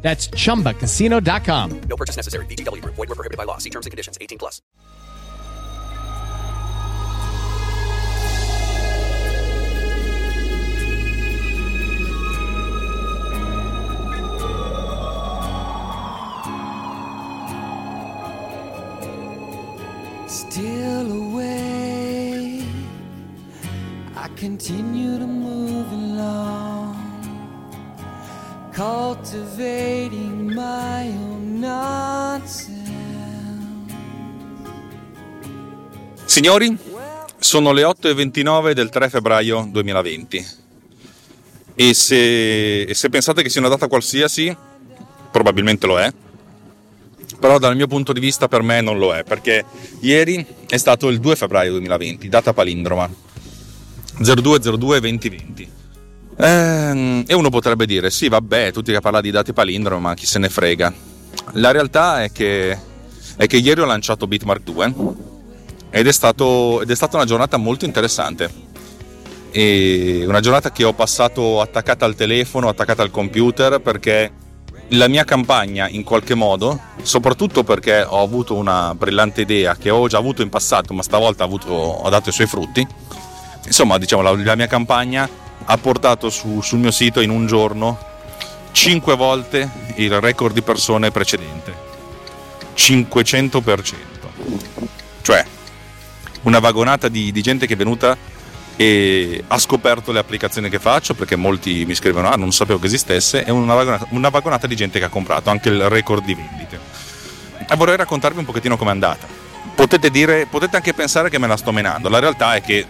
That's chumbacasino.com. No purchase necessary. VGW Group. Void were prohibited by law. See terms and conditions. 18 plus. Still away, I continue to move along, cultivating my own nonsense. Signori, sono le 8.29 del 3 febbraio 2020 e se, e se pensate che sia una data qualsiasi, probabilmente lo è, però dal mio punto di vista per me non lo è, perché ieri è stato il 2 febbraio 2020, data palindroma, 0202-2020. Ehm, e uno potrebbe dire, sì vabbè, tutti che parlano di date palindrome, ma chi se ne frega. La realtà è che, è che ieri ho lanciato Bitmark 2 ed è, stato, ed è stata una giornata molto interessante. E una giornata che ho passato attaccata al telefono, attaccata al computer, perché la mia campagna in qualche modo, soprattutto perché ho avuto una brillante idea che ho già avuto in passato, ma stavolta ha, avuto, ho dato i suoi frutti. Insomma, diciamo, la, la mia campagna ha portato su, sul mio sito in un giorno 5 volte il record di persone precedente. 500%. Cioè, una vagonata di, di gente che è venuta e ha scoperto le applicazioni che faccio perché molti mi scrivono ah non sapevo che esistesse e una vagonata, una vagonata di gente che ha comprato anche il record di vendite e vorrei raccontarvi un pochettino com'è andata potete, dire, potete anche pensare che me la sto menando la realtà è che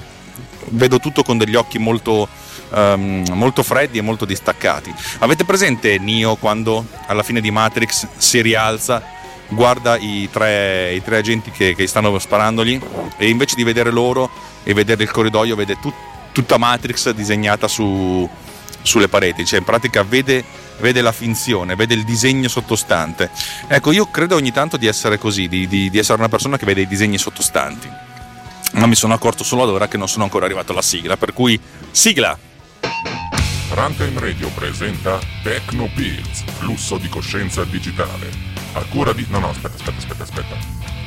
vedo tutto con degli occhi molto, um, molto freddi e molto distaccati avete presente Neo quando alla fine di Matrix si rialza guarda i tre, i tre agenti che, che, stanno sparandogli e invece di vedere loro e vedere il corridoio vede tut, tutta Matrix disegnata su, sulle pareti, cioè in pratica vede, vede, la finzione, vede il disegno sottostante. Ecco, io credo ogni tanto di essere così, di, di, di essere una persona che vede i disegni sottostanti, ma mi sono accorto solo ad ora che non sono ancora arrivato alla sigla, per cui sigla! Runtime Radio presenta Techno Pills, flusso di coscienza digitale a cura di... No, no, aspetta, aspetta, aspetta, aspetta.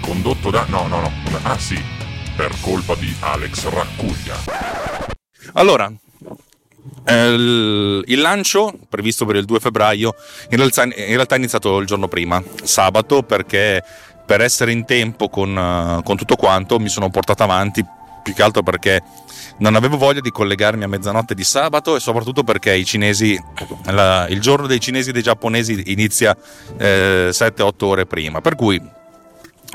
Condotto da... No, no, no. Ah sì, per colpa di Alex Raccuglia. Allora, il lancio previsto per il 2 febbraio in realtà, in realtà, è iniziato il giorno prima, sabato, perché per essere in tempo con, con tutto quanto mi sono portato avanti più che altro perché non avevo voglia di collegarmi a mezzanotte di sabato e soprattutto perché i cinesi, la, il giorno dei cinesi e dei giapponesi inizia eh, 7-8 ore prima, per cui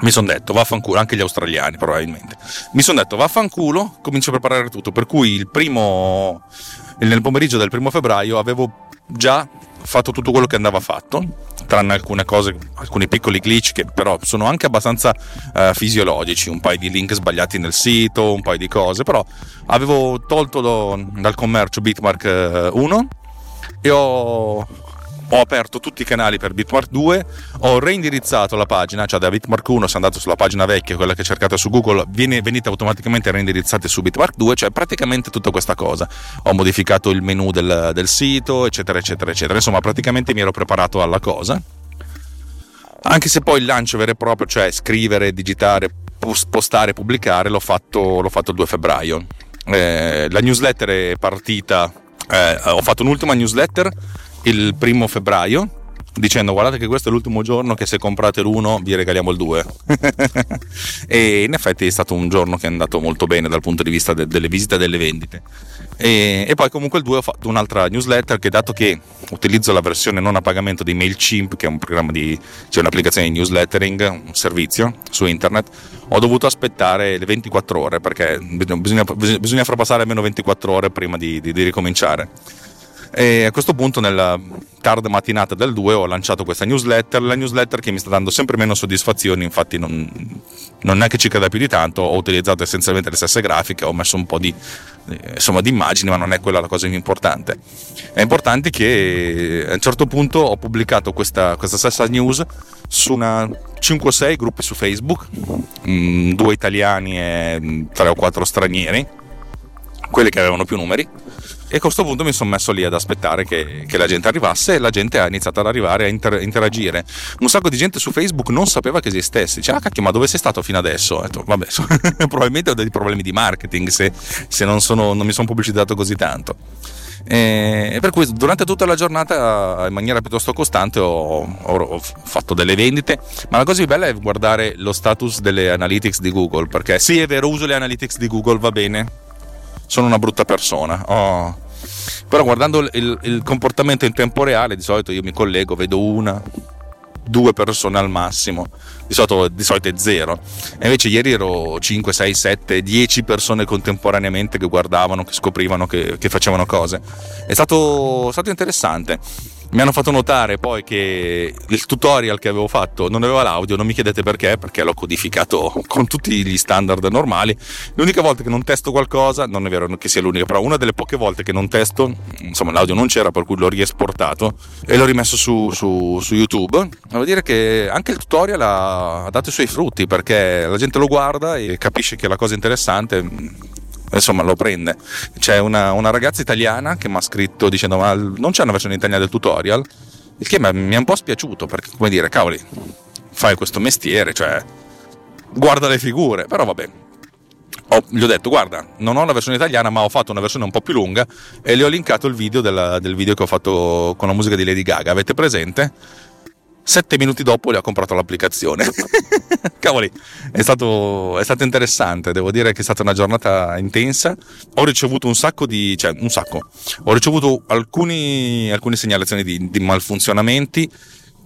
mi sono detto vaffanculo, anche gli australiani probabilmente, mi sono detto vaffanculo, comincio a preparare tutto, per cui il primo, nel pomeriggio del primo febbraio avevo già fatto tutto quello che andava fatto, tranne alcune cose, alcuni piccoli glitch che però sono anche abbastanza uh, fisiologici, un paio di link sbagliati nel sito, un paio di cose, però avevo tolto do, dal commercio Bitmark 1 uh, e ho, ho aperto tutti i canali per Bitmark 2, ho reindirizzato la pagina, cioè da Bitmark 1 se andate sulla pagina vecchia, quella che cercate su Google, viene, venite automaticamente reindirizzati su Bitmark 2, cioè praticamente tutta questa cosa. Ho modificato il menu del, del sito, eccetera, eccetera, eccetera. Insomma, praticamente mi ero preparato alla cosa. Anche se poi il lancio vero e proprio, cioè scrivere, digitare, postare, pubblicare, l'ho fatto, l'ho fatto il 2 febbraio. Eh, la newsletter è partita, eh, ho fatto un'ultima newsletter il primo febbraio dicendo guardate che questo è l'ultimo giorno che se comprate l'uno vi regaliamo il 2 e in effetti è stato un giorno che è andato molto bene dal punto di vista de- delle visite e delle vendite. E, e, poi comunque il 2 ho fatto un'altra newsletter che dato che utilizzo la versione non a pagamento di MailChimp che è un programma di cioè un'applicazione di newslettering un servizio su internet ho dovuto aspettare le 24 ore perché bisogna, bisogna far passare almeno 24 ore prima di, di, di ricominciare E a questo punto, nella tarda mattinata del 2, ho lanciato questa newsletter. La newsletter che mi sta dando sempre meno soddisfazioni, infatti, non, non è che ci creda più di tanto. Ho utilizzato essenzialmente le stesse grafiche, ho messo un po' di, eh, insomma, di immagini, ma non è quella la cosa più importante. È importante che a un certo punto ho pubblicato questa, questa stessa news su una 5-6 gruppi su Facebook, mm, due italiani e 3 o 4 stranieri, quelli che avevano più numeri e a questo punto mi sono messo lì ad aspettare che, che, la gente arrivasse e la gente ha iniziato ad arrivare a inter- interagire. Un sacco di gente su Facebook non sapeva che esistesse. Dice, ah cacchio, ma dove sei stato fino adesso? Ho detto, vabbè, probabilmente ho dei problemi di marketing se, se non, sono, non mi sono pubblicizzato così tanto. E per cui durante tutta la giornata in maniera piuttosto costante ho, ho, ho, fatto delle vendite ma la cosa più bella è guardare lo status delle analytics di Google perché sì è vero uso le analytics di Google va bene sono una brutta persona. Oh. Però guardando il, il, comportamento in tempo reale, di solito io mi collego, vedo una, due persone al massimo, di solito, di solito, è zero. E invece ieri ero 5, 6, 7, 10 persone contemporaneamente che guardavano, che scoprivano, che, che facevano cose. È stato, stato interessante mi hanno fatto notare poi che il tutorial che avevo fatto non aveva l'audio, non mi chiedete perché, perché l'ho codificato con tutti gli standard normali. L'unica volta che non testo qualcosa, non è vero che sia l'unica, però una delle poche volte che non testo, insomma l'audio non c'era per cui l'ho riesportato e l'ho rimesso su, su, su YouTube. Devo dire che anche il tutorial ha, ha dato i suoi frutti perché la gente lo guarda e capisce che la cosa interessante insomma lo prende. C'è una, una ragazza italiana che mi ha scritto dicendo ma non c'è una versione italiana del tutorial? Il che mi è un po' spiaciuto perché come dire, cavoli, fai questo mestiere, cioè guarda le figure, però vabbè. Ho, gli ho detto guarda non ho la versione italiana ma ho fatto una versione un po' più lunga e le ho linkato il video della, del video che ho fatto con la musica di Lady Gaga avete presente? Sette minuti dopo gli ha comprato l'applicazione. Cavoli, è stato, è stato, interessante, devo dire che è stata una giornata intensa. Ho ricevuto un sacco di, cioè un sacco, ho ricevuto alcuni, alcune segnalazioni di, di malfunzionamenti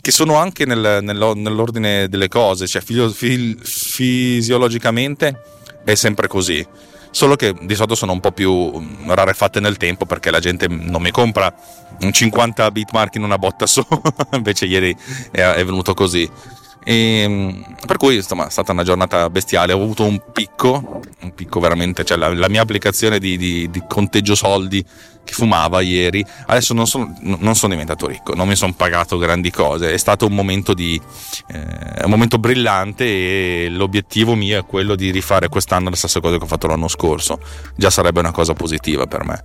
che sono anche nel, nell'ordine delle cose, cioè fisiologicamente è sempre così solo che di solito sono un po' più rarefatte nel tempo perché la gente non mi compra 50 bitmark in una botta sola, invece ieri è, venuto così. E, ehm, per cui insomma è stata una giornata bestiale. Ho avuto un picco, un picco veramente, cioè la, la mia applicazione di, di, di, conteggio soldi che fumava ieri. Adesso non sono, non sono, diventato ricco, non mi sono pagato grandi cose. È stato un momento, di, eh, un momento brillante e l'obiettivo mio è quello di rifare quest'anno la stessa cosa che ho fatto l'anno scorso. Già sarebbe una cosa positiva per me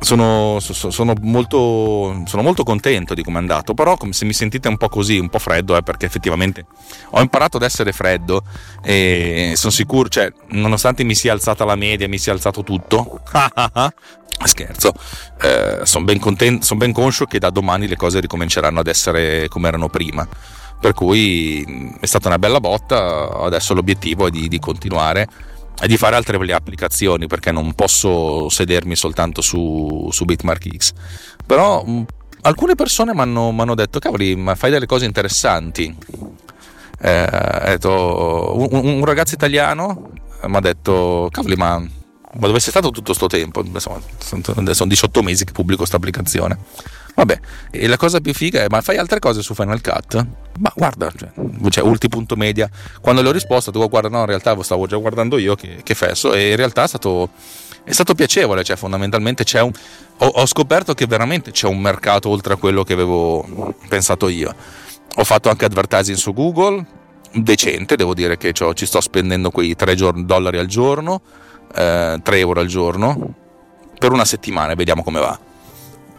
sono, sono, molto, sono, molto, contento di come è andato, però se mi sentite un po' così, un po' freddo, è perché effettivamente ho imparato ad essere freddo e sono sicuro, cioè, nonostante mi sia alzata la media, mi sia alzato tutto, scherzo, eh, sono ben, contento, son ben conscio che da domani le cose ricominceranno ad essere come erano prima. Per cui è stata una bella botta, adesso l'obiettivo è di, di continuare e di fare altre applicazioni perché non posso sedermi soltanto su, su Bitmark X. Però mh, alcune persone mi hanno detto, cavoli, ma fai delle cose interessanti. Eh, detto, un, un, ragazzo italiano mi ha detto, cavoli, ma, ma dove sei stato tutto questo tempo? Insomma, sono 18 mesi che pubblico questa applicazione. Vabbè, e la cosa più figa è: ma fai altre cose su Final Cut? Ma guarda, cioè, cioè ulti.media. Quando le ho risposto, tu guarda, no, in realtà stavo già guardando io che, che fesso, e in realtà è stato, è stato piacevole, cioè fondamentalmente c'è un. Ho, ho scoperto che veramente c'è un mercato oltre a quello che avevo pensato io. Ho fatto anche advertising su Google, decente, devo dire che ci sto spendendo quei 3 dollari al giorno, eh, 3 euro al giorno, per una settimana, vediamo come va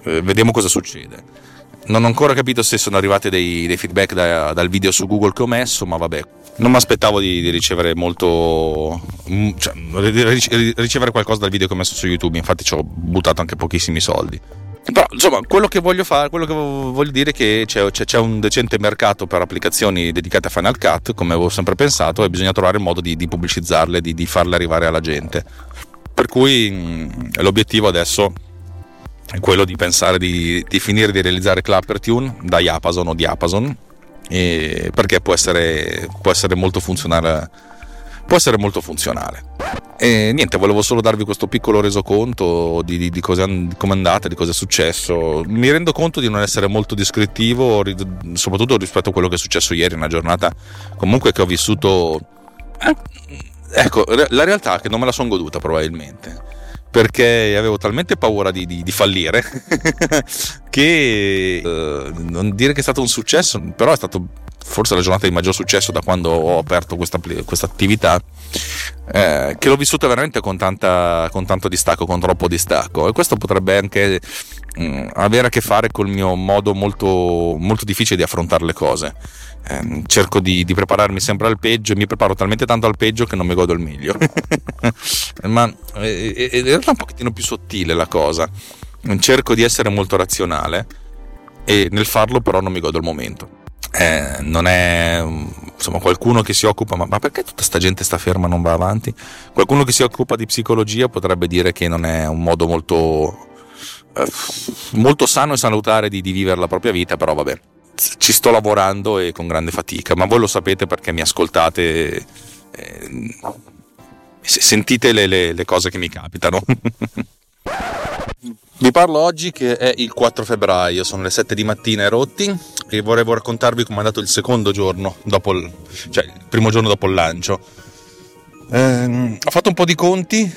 eh, vediamo cosa succede. Non ho ancora capito se sono arrivati dei, dei feedback da, dal video su Google che ho messo, ma vabbè, non mi aspettavo di, di, ricevere molto. Mm, cioè, ricevere qualcosa dal video che ho messo su YouTube, infatti ci ho buttato anche pochissimi soldi. Però insomma, quello che voglio fare, quello che voglio dire è che c'è, c'è, un decente mercato per applicazioni dedicate a Final Cut, come avevo sempre pensato, e bisogna trovare il modo di, di pubblicizzarle, di, di farle arrivare alla gente. Per cui mm, l'obiettivo adesso quello di pensare di, di finire di realizzare Clapper Tune da Yapason o Diapason perché può essere, può essere molto funzionale può essere molto funzionale E niente, volevo solo darvi questo piccolo resoconto di, di, di, di come è andata, di cosa è successo. Mi rendo conto di non essere molto descrittivo, soprattutto rispetto a quello che è successo ieri, una giornata comunque che ho vissuto. Ecco, la realtà è che non me la sono goduta probabilmente perché avevo talmente paura di, di, di fallire che eh, non dire che è stato un successo, però è stato forse la giornata di maggior successo da quando ho aperto questa, questa attività, eh, che l'ho vissuta veramente con, tanta, con, tanto distacco, con troppo distacco. E questo potrebbe anche mh, mm, avere a che fare col mio modo molto, molto difficile di affrontare le cose. Eh, cerco di, di, prepararmi sempre al peggio e mi preparo talmente tanto al peggio che non mi godo il meglio. Ma eh, in realtà è un pochettino più sottile la cosa. Cerco di essere molto razionale e nel farlo però non mi godo il momento. Eh, non è insomma qualcuno che si occupa ma, ma perché tutta questa gente sta ferma e non va avanti qualcuno che si occupa di psicologia potrebbe dire che non è un modo molto eh, molto sano e salutare di, di vivere la propria vita però vabbè ci sto lavorando e con grande fatica ma voi lo sapete perché mi ascoltate eh, sentite le, le, le cose che mi capitano Vi parlo oggi che è il 4 febbraio, sono le 7 di mattina e rotti e vorrei raccontarvi come è andato il secondo giorno, dopo il, cioè il primo giorno dopo il lancio. Eh, ho fatto un po' di conti,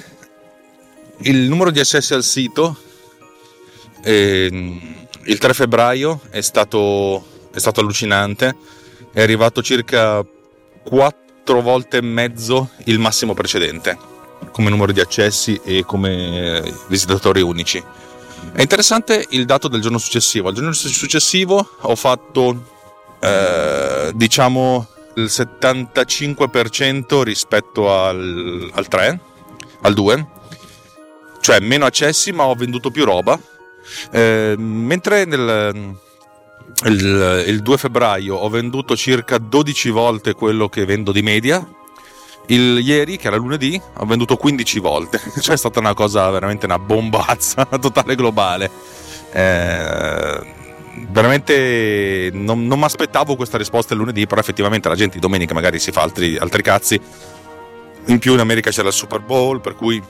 il numero di accessi al sito eh, il 3 febbraio è stato, è stato allucinante, è arrivato circa 4 volte e mezzo il massimo precedente come numero di accessi e come visitatori unici. È interessante il dato del giorno successivo. Al giorno successivo ho fatto, eh, diciamo, il 75% rispetto al, al 3, al 2, cioè meno accessi ma ho venduto più roba. Eh, mentre nel, il, il 2 febbraio ho venduto circa 12 volte quello che vendo di media, il ieri, che era lunedì, ho venduto 15 volte, cioè è stata una cosa veramente una bombazza totale globale. Eh, veramente non, non mi aspettavo questa risposta il lunedì, però effettivamente la gente domenica magari si fa altri, altri cazzi. In più in America c'era il Super Bowl, per cui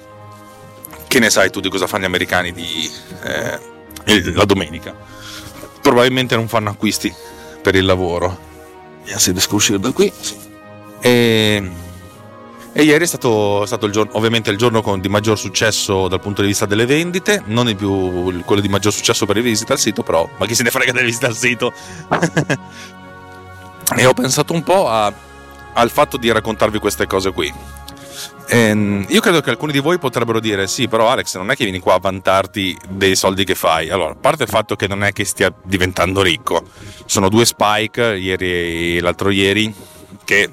che ne sai tu di cosa fanno gli americani di, eh, la domenica? Probabilmente non fanno acquisti per il lavoro. Vediamo se riesco a uscire da qui. E e ieri è stato, stato il giorno, ovviamente il giorno con, di maggior successo dal punto di vista delle vendite, non è più quello di maggior successo per le visite al sito, però ma chi se ne frega delle visite al sito? e ho pensato un po' a, al fatto di raccontarvi queste cose qui. Ehm, io credo che alcuni di voi potrebbero dire: Sì, però Alex, non è che vieni qua a vantarti dei soldi che fai. Allora, a parte il fatto che non è che stia diventando ricco, sono due spike, ieri e l'altro ieri, che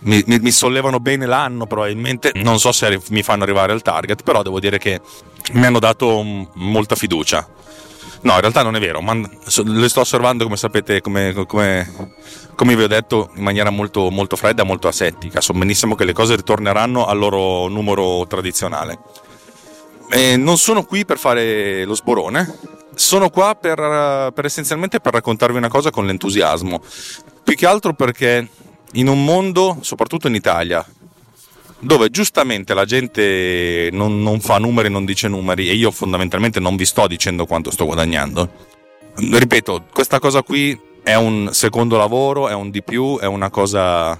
mi, mi, mi, sollevano bene l'anno probabilmente, non so se mi fanno arrivare al target, però devo dire che mi hanno dato molta fiducia. No, in realtà non è vero, ma le sto osservando come sapete, come, come, come vi ho detto, in maniera molto, molto fredda, molto asettica. So benissimo che le cose ritorneranno al loro numero tradizionale. E non sono qui per fare lo sborone, sono qua per, per essenzialmente per raccontarvi una cosa con l'entusiasmo. Più che altro perché in un mondo, soprattutto in Italia, dove giustamente la gente non, non, fa numeri, non dice numeri e io fondamentalmente non vi sto dicendo quanto sto guadagnando. Ripeto, questa cosa qui è un secondo lavoro, è un di più, è una cosa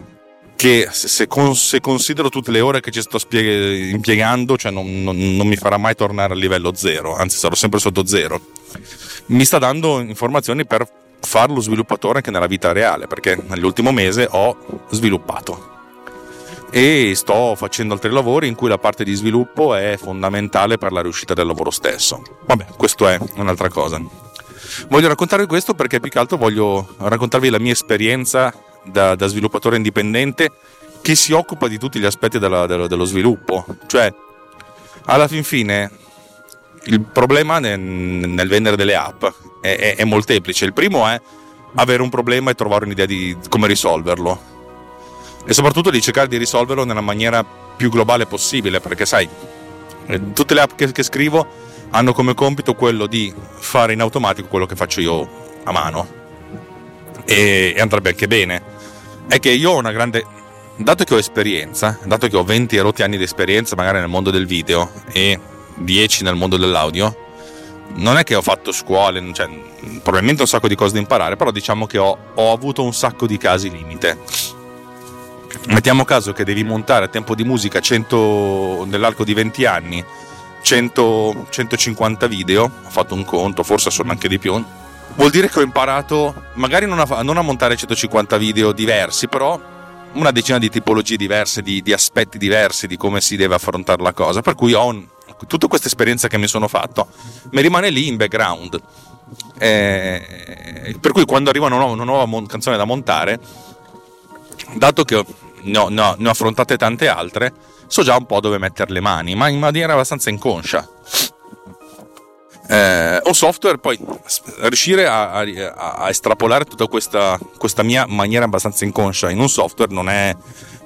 che se, se considero tutte le ore che ci sto spieg- impiegando, cioè non, non, non mi farà mai tornare a livello zero, anzi sarò sempre sotto zero. Mi sta dando informazioni per fare lo sviluppatore anche nella vita reale, perché nell'ultimo mese ho sviluppato e sto facendo altri lavori in cui la parte di sviluppo è fondamentale per la riuscita del lavoro stesso. Vabbè, questo è un'altra cosa. Voglio raccontarvi questo perché più che altro voglio raccontarvi la mia esperienza da, da sviluppatore indipendente che si occupa di tutti gli aspetti della, dello, dello sviluppo. Cioè, alla fin fine, il problema nel, nel vendere delle app è, è, è, molteplice. Il primo è avere un problema e trovare un'idea di come risolverlo. E soprattutto di cercare di risolverlo nella maniera più globale possibile, perché sai, eh, tutte le app che, che scrivo hanno come compito quello di fare in automatico quello che faccio io a mano. E, e andrebbe anche bene. È che io ho una grande dato che ho esperienza, dato che ho 20 erotti anni di esperienza magari nel mondo del video e 10 nel mondo dell'audio, non è che ho fatto scuole, cioè, probabilmente un sacco di cose da imparare, però diciamo che ho, ho avuto un sacco di casi limite. Mettiamo caso che devi montare a tempo di musica 100, nell'arco di 20 anni 100, 150 video, ho fatto un conto, forse sono anche di più. Vuol dire che ho imparato, magari non a, non a montare 150 video diversi, però una decina di tipologie diverse, di, di, aspetti diversi di come si deve affrontare la cosa. Per cui ho un, tutta questa esperienza che mi sono fatto mi rimane lì in background. Eh, per cui quando arriva una nuova, una nuova mon- canzone da montare, dato che ne ho, ne ho affrontate tante altre, so già un po' dove mettere le mani, ma in maniera abbastanza inconscia. Eh, un software, poi riuscire a, a, a estrapolare tutta questa, questa, mia maniera abbastanza inconscia in un software non è,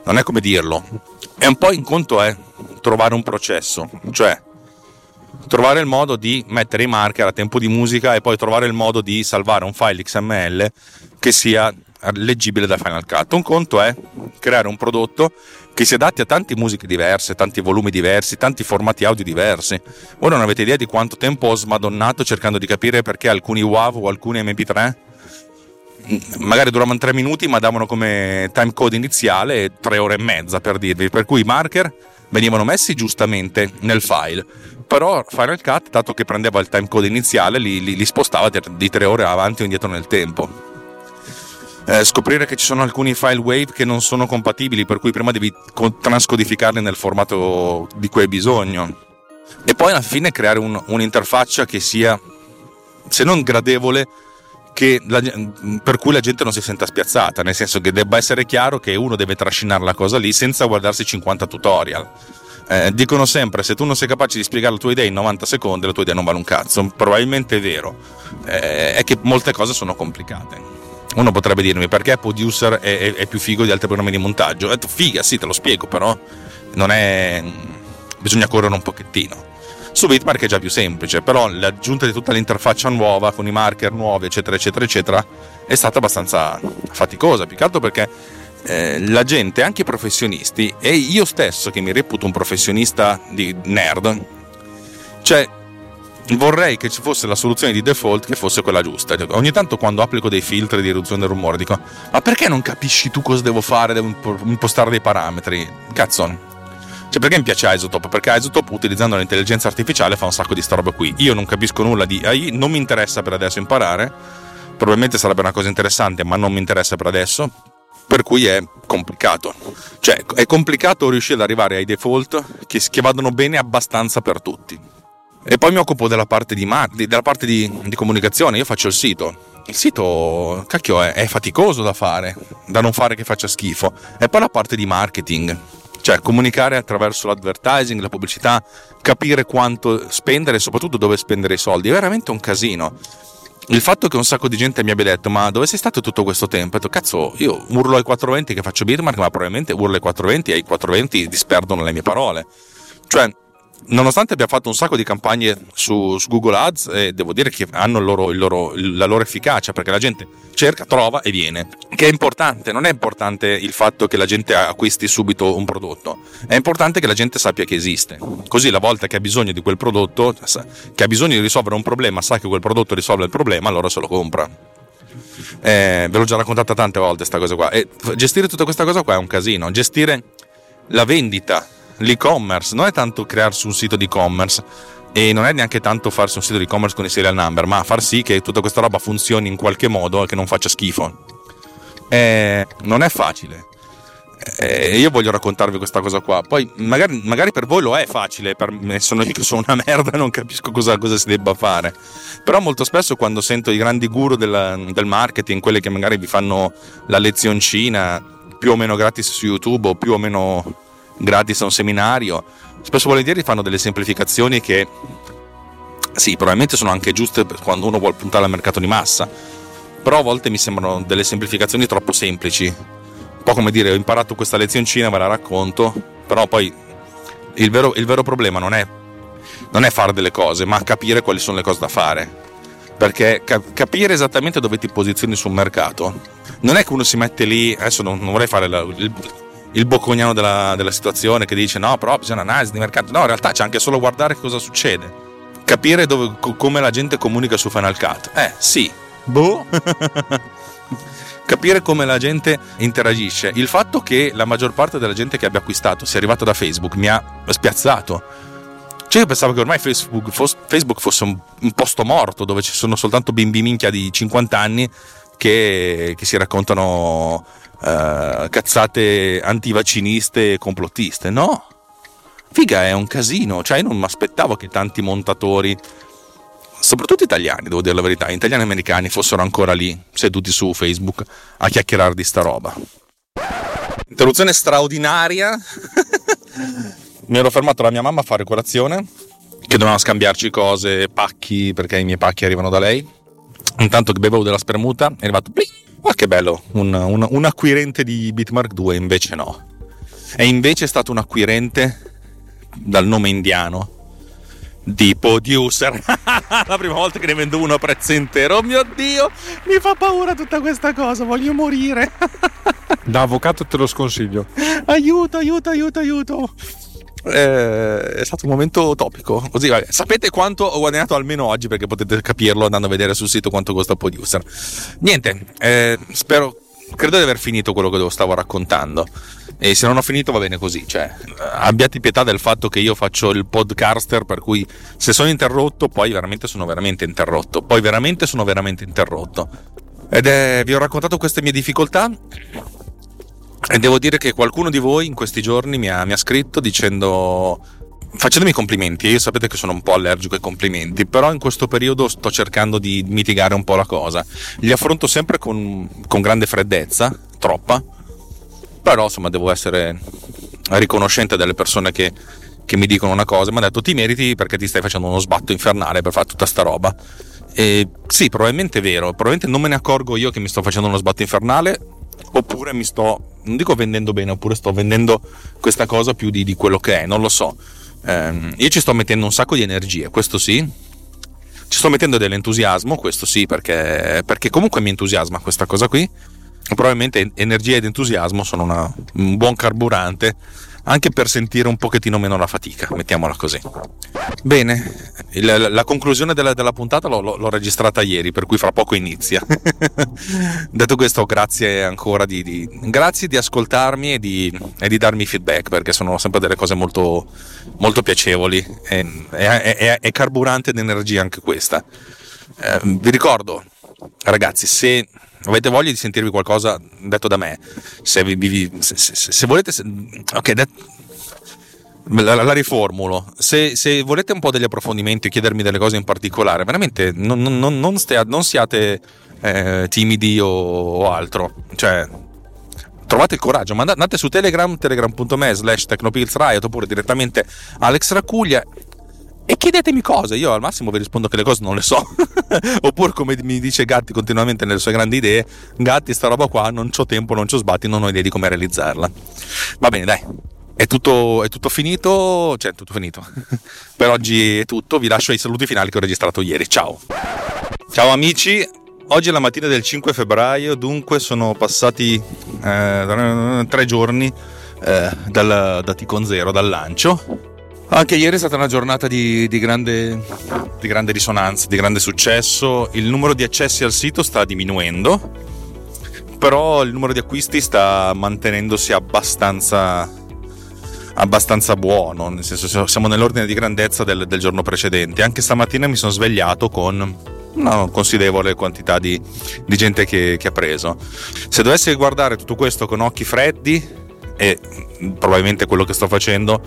non è come dirlo. È un po' in conto è trovare un processo, cioè trovare il modo di mettere i marker a tempo di musica e poi trovare il modo di salvare un file XML che sia leggibile da Final Cut. Un conto è creare un prodotto che si adatti a tante musiche diverse, tanti volumi diversi, tanti formati audio diversi. Voi non avete idea di quanto tempo ho smadonnato cercando di capire perché alcuni WAV o alcuni MP3 mm, magari duravano tre minuti ma davano come time code iniziale tre ore e mezza per dirvi, per cui i marker venivano messi giustamente nel file però Final Cut dato che prendeva il time code iniziale li, li, li spostava di tre ore avanti o indietro nel tempo eh, scoprire che ci sono alcuni file wave che non sono compatibili, per cui prima devi transcodificarli nel formato di cui hai bisogno. E poi alla fine creare un, un'interfaccia che sia, se non gradevole, la, per cui la gente non si senta spiazzata, nel senso che debba essere chiaro che uno deve trascinare la cosa lì senza guardarsi 50 tutorial. Eh, dicono sempre: se tu non sei capace di spiegare la tua idea in 90 secondi, la tua idea non vale un cazzo. Probabilmente è vero, eh, è che molte cose sono complicate. Uno potrebbe dirmi perché Producer è, è, è più figo di altri programmi di montaggio. Ho detto figa, sì, te lo spiego, però non è. bisogna correre un pochettino. Su Bitmark è già più semplice, però l'aggiunta di tutta l'interfaccia nuova con i marker nuovi, eccetera, eccetera, eccetera, è stata abbastanza faticosa. Più che altro perché eh, la gente, anche i professionisti, e io stesso che mi reputo un professionista di nerd, cioè vorrei che ci fosse la soluzione di default che fosse quella giusta. Ogni tanto quando applico dei filtri di riduzione del rumore dico ma perché non capisci tu cosa devo fare? Devo impostare dei parametri. Cazzo. Cioè perché mi piace Isotope? Perché Isotope utilizzando l'intelligenza artificiale fa un sacco di sta roba qui. Io non capisco nulla di AI, non mi interessa per adesso imparare. Probabilmente sarebbe una cosa interessante, ma non mi interessa per adesso. Per cui è complicato. Cioè, è complicato riuscire ad arrivare ai default che, che vadano bene abbastanza per tutti. E poi mi occupo della parte di, mar- della parte di, di comunicazione, io faccio il sito. Il sito, cacchio, è, è faticoso da fare, da non fare che faccia schifo. E poi la parte di marketing, cioè comunicare attraverso l'advertising, la pubblicità, capire quanto spendere e soprattutto dove spendere i soldi, è veramente un casino. Il fatto che un sacco di gente mi abbia detto ma dove sei stato tutto questo tempo? Ho detto cazzo io urlo ai 420 che faccio Birmark ma probabilmente urlo ai 420 e ai 420 disperdono le mie parole. Cioè nonostante abbia fatto un sacco di campagne su, su Google Ads, eh, devo dire che hanno il loro, il loro, la loro efficacia perché la gente cerca, trova e viene. Che è importante, non è importante il fatto che la gente acquisti subito un prodotto, è importante che la gente sappia che esiste. Così la volta che ha bisogno di quel prodotto, che ha bisogno di risolvere un problema, sa che quel prodotto risolve il problema, allora se lo compra. Eh, ve l'ho già raccontata tante volte questa cosa qua. E gestire tutta questa cosa qua è un casino. Gestire la vendita l'e-commerce non è tanto crearsi un sito di e-commerce e non è neanche tanto farsi un sito di e-commerce con i serial number, ma far sì che tutta questa roba funzioni in qualche modo e che non faccia schifo. Eh, non è facile. Eh, io voglio raccontarvi questa cosa qua. Poi, magari, magari, per voi lo è facile, per me sono io che sono una merda e non capisco cosa, cosa, si debba fare. Però, molto spesso, quando sento i grandi guru del, del marketing, quelli che magari vi fanno la lezioncina più o meno gratis su YouTube o più o meno gratis a un seminario, spesso e volentieri fanno delle semplificazioni che sì, probabilmente sono anche giuste quando uno vuole puntare al mercato di massa, però a volte mi sembrano delle semplificazioni troppo semplici. Un po' come dire, ho imparato questa lezioncina, ve la racconto, però poi il vero, il vero problema non è, non è fare delle cose, ma capire quali sono le cose da fare. Perché capire esattamente dove ti posizioni sul mercato non è che uno si mette lì, adesso non, non vorrei fare la, il, il bocconiano della, della situazione che dice no, però bisogna analisi di mercato. No, in realtà c'è anche solo guardare cosa succede. Capire dove, co- come la gente comunica su Final Cut. Eh, sì. Boh. Capire come la gente interagisce. Il fatto che la maggior parte della gente che abbia acquistato sia arrivata da Facebook mi ha spiazzato. Cioè, io pensavo che ormai Facebook, Facebook fosse un, un, posto morto dove ci sono soltanto bimbi minchia di 50 anni che, che si raccontano uh, cazzate antivacciniste e complottiste. No, figa, è un casino. Cioè, io non mi aspettavo che tanti montatori, soprattutto italiani, devo dire la verità, italiani e americani, fossero ancora lì, seduti su Facebook a chiacchierare di sta roba. Interruzione straordinaria. mi ero fermato la mia mamma a fare colazione, che dovevamo scambiarci cose, pacchi, perché i miei pacchi arrivano da lei. Intanto che bevevo della spremuta, è arrivato, pli, ma che bello, un, un, un acquirente di Bitmark 2, invece no. E invece è stato un acquirente dal nome indiano di producer. la prima volta che ne vendo uno a prezzo intero. Oh mio Dio, mi fa paura tutta questa cosa, voglio morire. da avvocato te lo sconsiglio. Aiuto, aiuto, aiuto, aiuto eh, è stato un momento topico. Così, vabbè. Sapete quanto ho guadagnato almeno oggi perché potete capirlo andando a vedere sul sito quanto costa il producer. Niente, eh, spero, credo di aver finito quello che stavo raccontando. E se non ho finito va bene così, cioè abbiate pietà del fatto che io faccio il podcaster, per cui se sono interrotto, poi veramente sono veramente interrotto, poi veramente sono veramente interrotto. Ed è, vi ho raccontato queste mie difficoltà e devo dire che qualcuno di voi in questi giorni mi ha, mi ha scritto dicendo facendomi complimenti, io sapete che sono un po' allergico ai complimenti, però in questo periodo sto cercando di mitigare un po' la cosa. Li affronto sempre con, con grande freddezza, troppa, però insomma devo essere riconoscente delle persone che, che mi dicono una cosa, mi ha detto ti meriti perché ti stai facendo uno sbatto infernale per fare tutta sta roba. E sì, probabilmente è vero, probabilmente non me ne accorgo io che mi sto facendo uno sbatto infernale, oppure mi sto, non dico vendendo bene, oppure sto vendendo questa cosa più di, di quello che è, non lo so. Eh, io ci sto mettendo un sacco di energie, questo sì. Ci sto mettendo dell'entusiasmo, questo sì, perché, perché comunque mi entusiasma questa cosa qui. Probabilmente energia ed entusiasmo sono una, un buon carburante anche per sentire un pochettino meno la fatica, mettiamola così. Bene, il, la conclusione della, della puntata l'ho, l'ho, registrata ieri, per cui fra poco inizia. Detto questo, grazie ancora di, di, grazie di ascoltarmi e di, e di, darmi feedback, perché sono sempre delle cose molto, molto piacevoli e, è, è carburante d'energia anche questa. Eh, vi ricordo, ragazzi, se avete voglia di sentirvi qualcosa detto da me, se, vi, se, se, se volete, ok, det, la, la, riformulo. Se, se, volete un po' degli approfondimenti o chiedermi delle cose in particolare, veramente non, non, non, stia, non siate eh, timidi o, o, altro. Cioè, trovate il coraggio, andate su Telegram, telegram.me slash oppure direttamente Alex Racuglia e chiedetemi cose, io al massimo vi rispondo che le cose non le so. Oppure come mi dice Gatti continuamente nelle sue grandi idee, Gatti sta roba qua non ho tempo, non ho sbatti, non ho idea di come realizzarla. Va bene, dai. È tutto, è tutto finito, cioè tutto finito. per oggi è tutto, vi lascio i saluti finali che ho registrato ieri. Ciao. Ciao amici, Oggi è la mattina del 5 febbraio, dunque sono passati eh, tre giorni eh, dal, da Ticon Zero, dal lancio. Anche ieri è stata una giornata di, di, grande, di, grande, risonanza, di grande successo. Il numero di accessi al sito sta diminuendo, però il numero di acquisti sta mantenendosi abbastanza, abbastanza buono, nel senso siamo nell'ordine di grandezza del, del giorno precedente. Anche stamattina mi sono svegliato con una considerevole quantità di, di gente che, che ha preso. Se dovessi guardare tutto questo con occhi freddi, e probabilmente quello che sto facendo,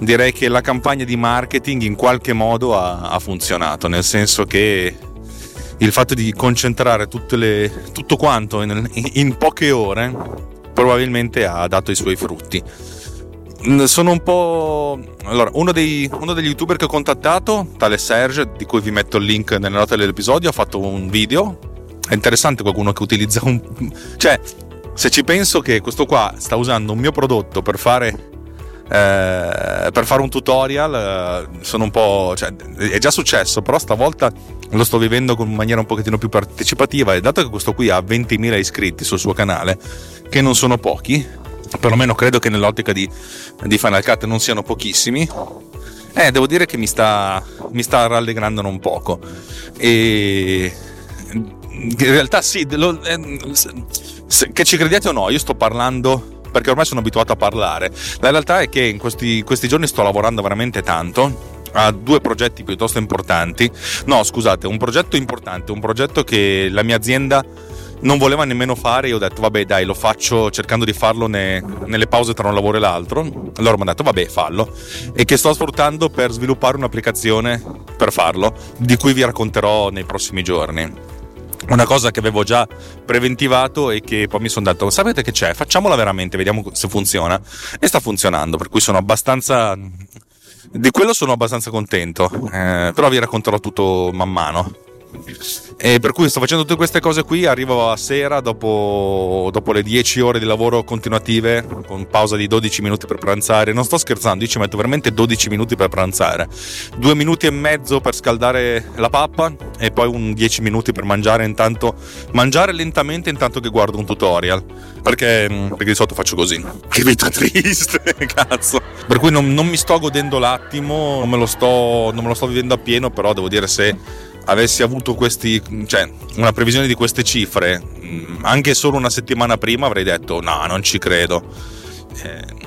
direi che la campagna di marketing in qualche modo ha, ha funzionato, nel senso che il fatto di concentrare le, tutto quanto in, in, poche ore probabilmente ha dato i suoi frutti. Sono un po'. Allora, uno, dei, uno degli youtuber che ho contattato, tale Serge, di cui vi metto il link nelle note dell'episodio, ha fatto un video. È interessante qualcuno che utilizza un. cioè, se ci penso che questo qua sta usando un mio prodotto per fare eh, per fare un tutorial eh, sono un po'. Cioè, è già successo, però stavolta lo sto vivendo in maniera un pochettino più partecipativa. E dato che questo qui ha 20.000 iscritti sul suo canale, che non sono pochi, perlomeno credo che nell'ottica di, di Final Cut non siano pochissimi. Eh, devo dire che mi sta, mi sta rallegrando un poco. E in realtà sì, lo, eh, se, che ci crediate o no, io sto parlando perché ormai sono abituato a parlare. La realtà è che in questi, questi giorni sto lavorando veramente tanto a due progetti piuttosto importanti. No, scusate, un progetto importante, un progetto che la mia azienda non voleva nemmeno fare. Io ho detto, vabbè, dai, lo faccio cercando di farlo ne, nelle pause tra un lavoro e l'altro. Allora mi hanno detto, vabbè, fallo. E che sto sfruttando per sviluppare un'applicazione per farlo, di cui vi racconterò nei prossimi giorni una cosa che avevo già preventivato e che poi mi sono detto sapete che c'è? Facciamola veramente vediamo se funziona. E sta funzionando per cui sono abbastanza di quello sono abbastanza contento eh, però vi racconterò tutto man mano e per cui sto facendo tutte queste cose qui, arrivo a sera dopo, dopo, le 10 ore di lavoro continuative, con pausa di 12 minuti per pranzare. Non sto scherzando, io ci metto veramente 12 minuti per pranzare. Due minuti e mezzo per scaldare la pappa e poi un 10 minuti per mangiare intanto. Mangiare lentamente intanto che guardo un tutorial. Perché, perché di solito faccio così. Che vita triste, cazzo. Per cui non, non mi sto godendo l'attimo, non me lo sto, non me lo sto vivendo appieno, però devo dire se avessi avuto questi, cioè, una previsione di queste cifre mm, anche solo una settimana prima avrei detto no, non ci credo. Eh,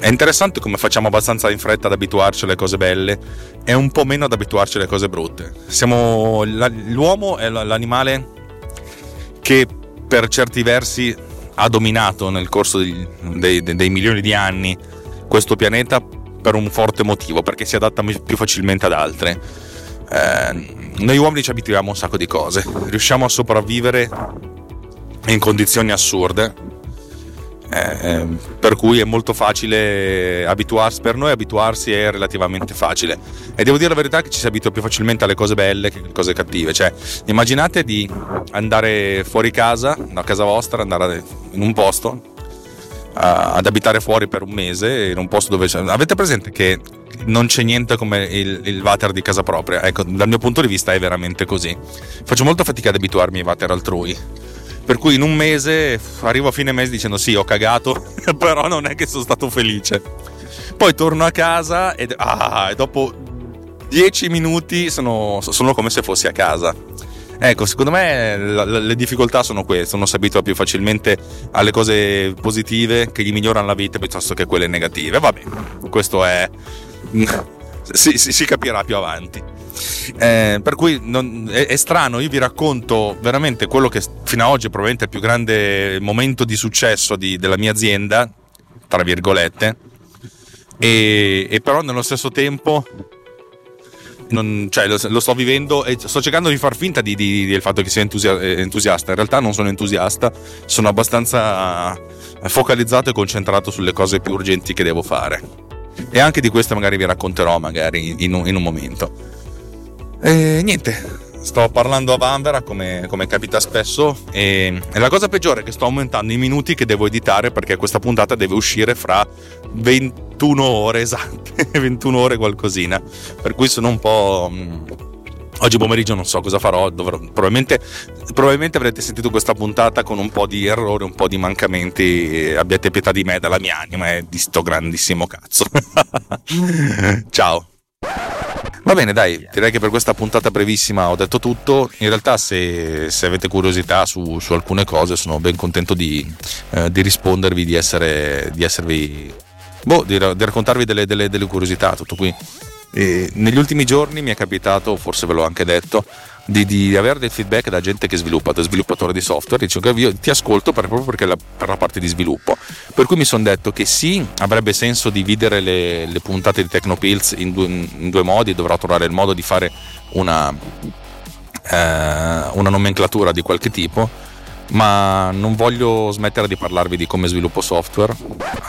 è interessante come facciamo abbastanza in fretta ad abituarci alle cose belle e un po' meno ad abituarci alle cose brutte. Siamo, l'uomo è l'animale che per certi versi ha dominato nel corso dei, dei, dei milioni di anni questo pianeta per un forte motivo, perché si adatta più facilmente ad altre. Eh, noi uomini ci abituiamo a un sacco di cose, riusciamo a sopravvivere in condizioni assurde, eh, per cui è molto facile abituarsi, per noi abituarsi è relativamente facile. E devo dire la verità che ci si abitua più facilmente alle cose belle che alle cose cattive, cioè immaginate di andare fuori casa, da casa vostra, andare in un posto ad abitare fuori per un mese in un posto dove c'è... avete presente che non c'è niente come il, il water di casa propria. Ecco, dal mio punto di vista è veramente così. Faccio molta fatica ad abituarmi ai water altrui. Per cui in un mese arrivo a fine mese dicendo sì, ho cagato, però non è che sono stato felice. Poi torno a casa e, ah, e dopo dieci minuti sono, sono come se fossi a casa. Ecco, secondo me le difficoltà sono queste, uno si abitua più facilmente alle cose positive che gli migliorano la vita piuttosto che quelle negative. Vabbè, questo è si, si, si, capirà più avanti. Eh, per cui non, è, è, strano, io vi racconto veramente quello che fino ad oggi è probabilmente il più grande momento di successo di, della mia azienda, tra virgolette, e, e però nello stesso tempo non, cioè, lo, lo, sto vivendo e sto cercando di far finta di, di, del fatto che sia entusia, entusiasta. In realtà non sono entusiasta, sono abbastanza focalizzato e concentrato sulle cose più urgenti che devo fare e anche di questo magari vi racconterò magari in un, in un momento. E niente, sto parlando a Vanvera come, come capita spesso e, e, la cosa peggiore è che sto aumentando i minuti che devo editare perché questa puntata deve uscire fra 21 ore esatte, 21 ore qualcosina, per cui sono un po' Oggi pomeriggio non so cosa farò, dovrò, probabilmente, probabilmente, avrete sentito questa puntata con un po' di errori, un po' di mancamenti, abbiate pietà di me, dalla mia anima e di sto grandissimo cazzo. Ciao. Va bene, dai, direi che per questa puntata brevissima ho detto tutto. In realtà, se, se avete curiosità su, su, alcune cose, sono ben contento di, eh, di rispondervi, di, essere, di esservi. Boh, di, di raccontarvi delle, delle, delle curiosità, tutto qui. E negli ultimi giorni mi è capitato, forse ve l'ho anche detto, di, di, avere del feedback da gente che sviluppa, da sviluppatore di software, dice che io ti ascolto per, proprio perché la, per la parte di sviluppo. Per cui mi sono detto che sì, avrebbe senso dividere le, le puntate di Tecnopills in due, in due, modi, dovrò trovare il modo di fare una, eh, una nomenclatura di qualche tipo, ma non voglio smettere di parlarvi di come sviluppo software.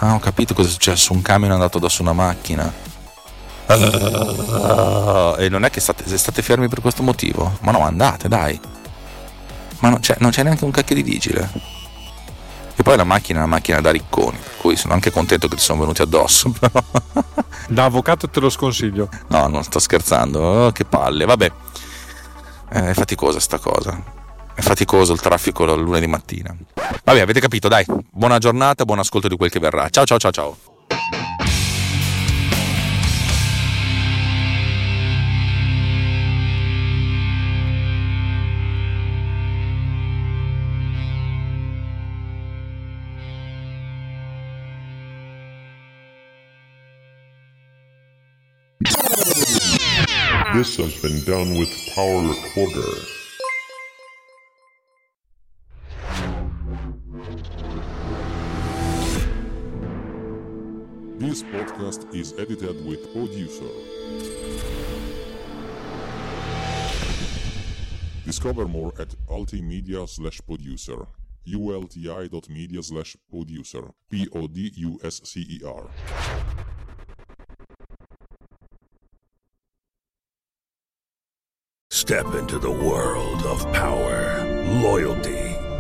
Ah, ho capito cosa è successo, un camion è andato da su una macchina Uh, e non è che state, state, fermi per questo motivo? Ma no, andate, dai. Ma non c'è, non c'è neanche un cacchio di vigile. E poi la macchina è una macchina da ricconi, per cui sono anche contento che ti sono venuti addosso. da avvocato te lo sconsiglio. No, non sto scherzando. Oh, che palle, vabbè. Eh, è faticosa sta cosa. È faticoso il traffico lunedì mattina. Vabbè, avete capito, dai. Buona giornata, buon ascolto di quel che verrà. Ciao ciao ciao ciao. This has been done with Power Recorder. This podcast is edited with Producer. Discover more at ultimedia slash producer. ulti.media slash producer. P-O-D-U-S-C-E-R. Step into the world of power, loyalty,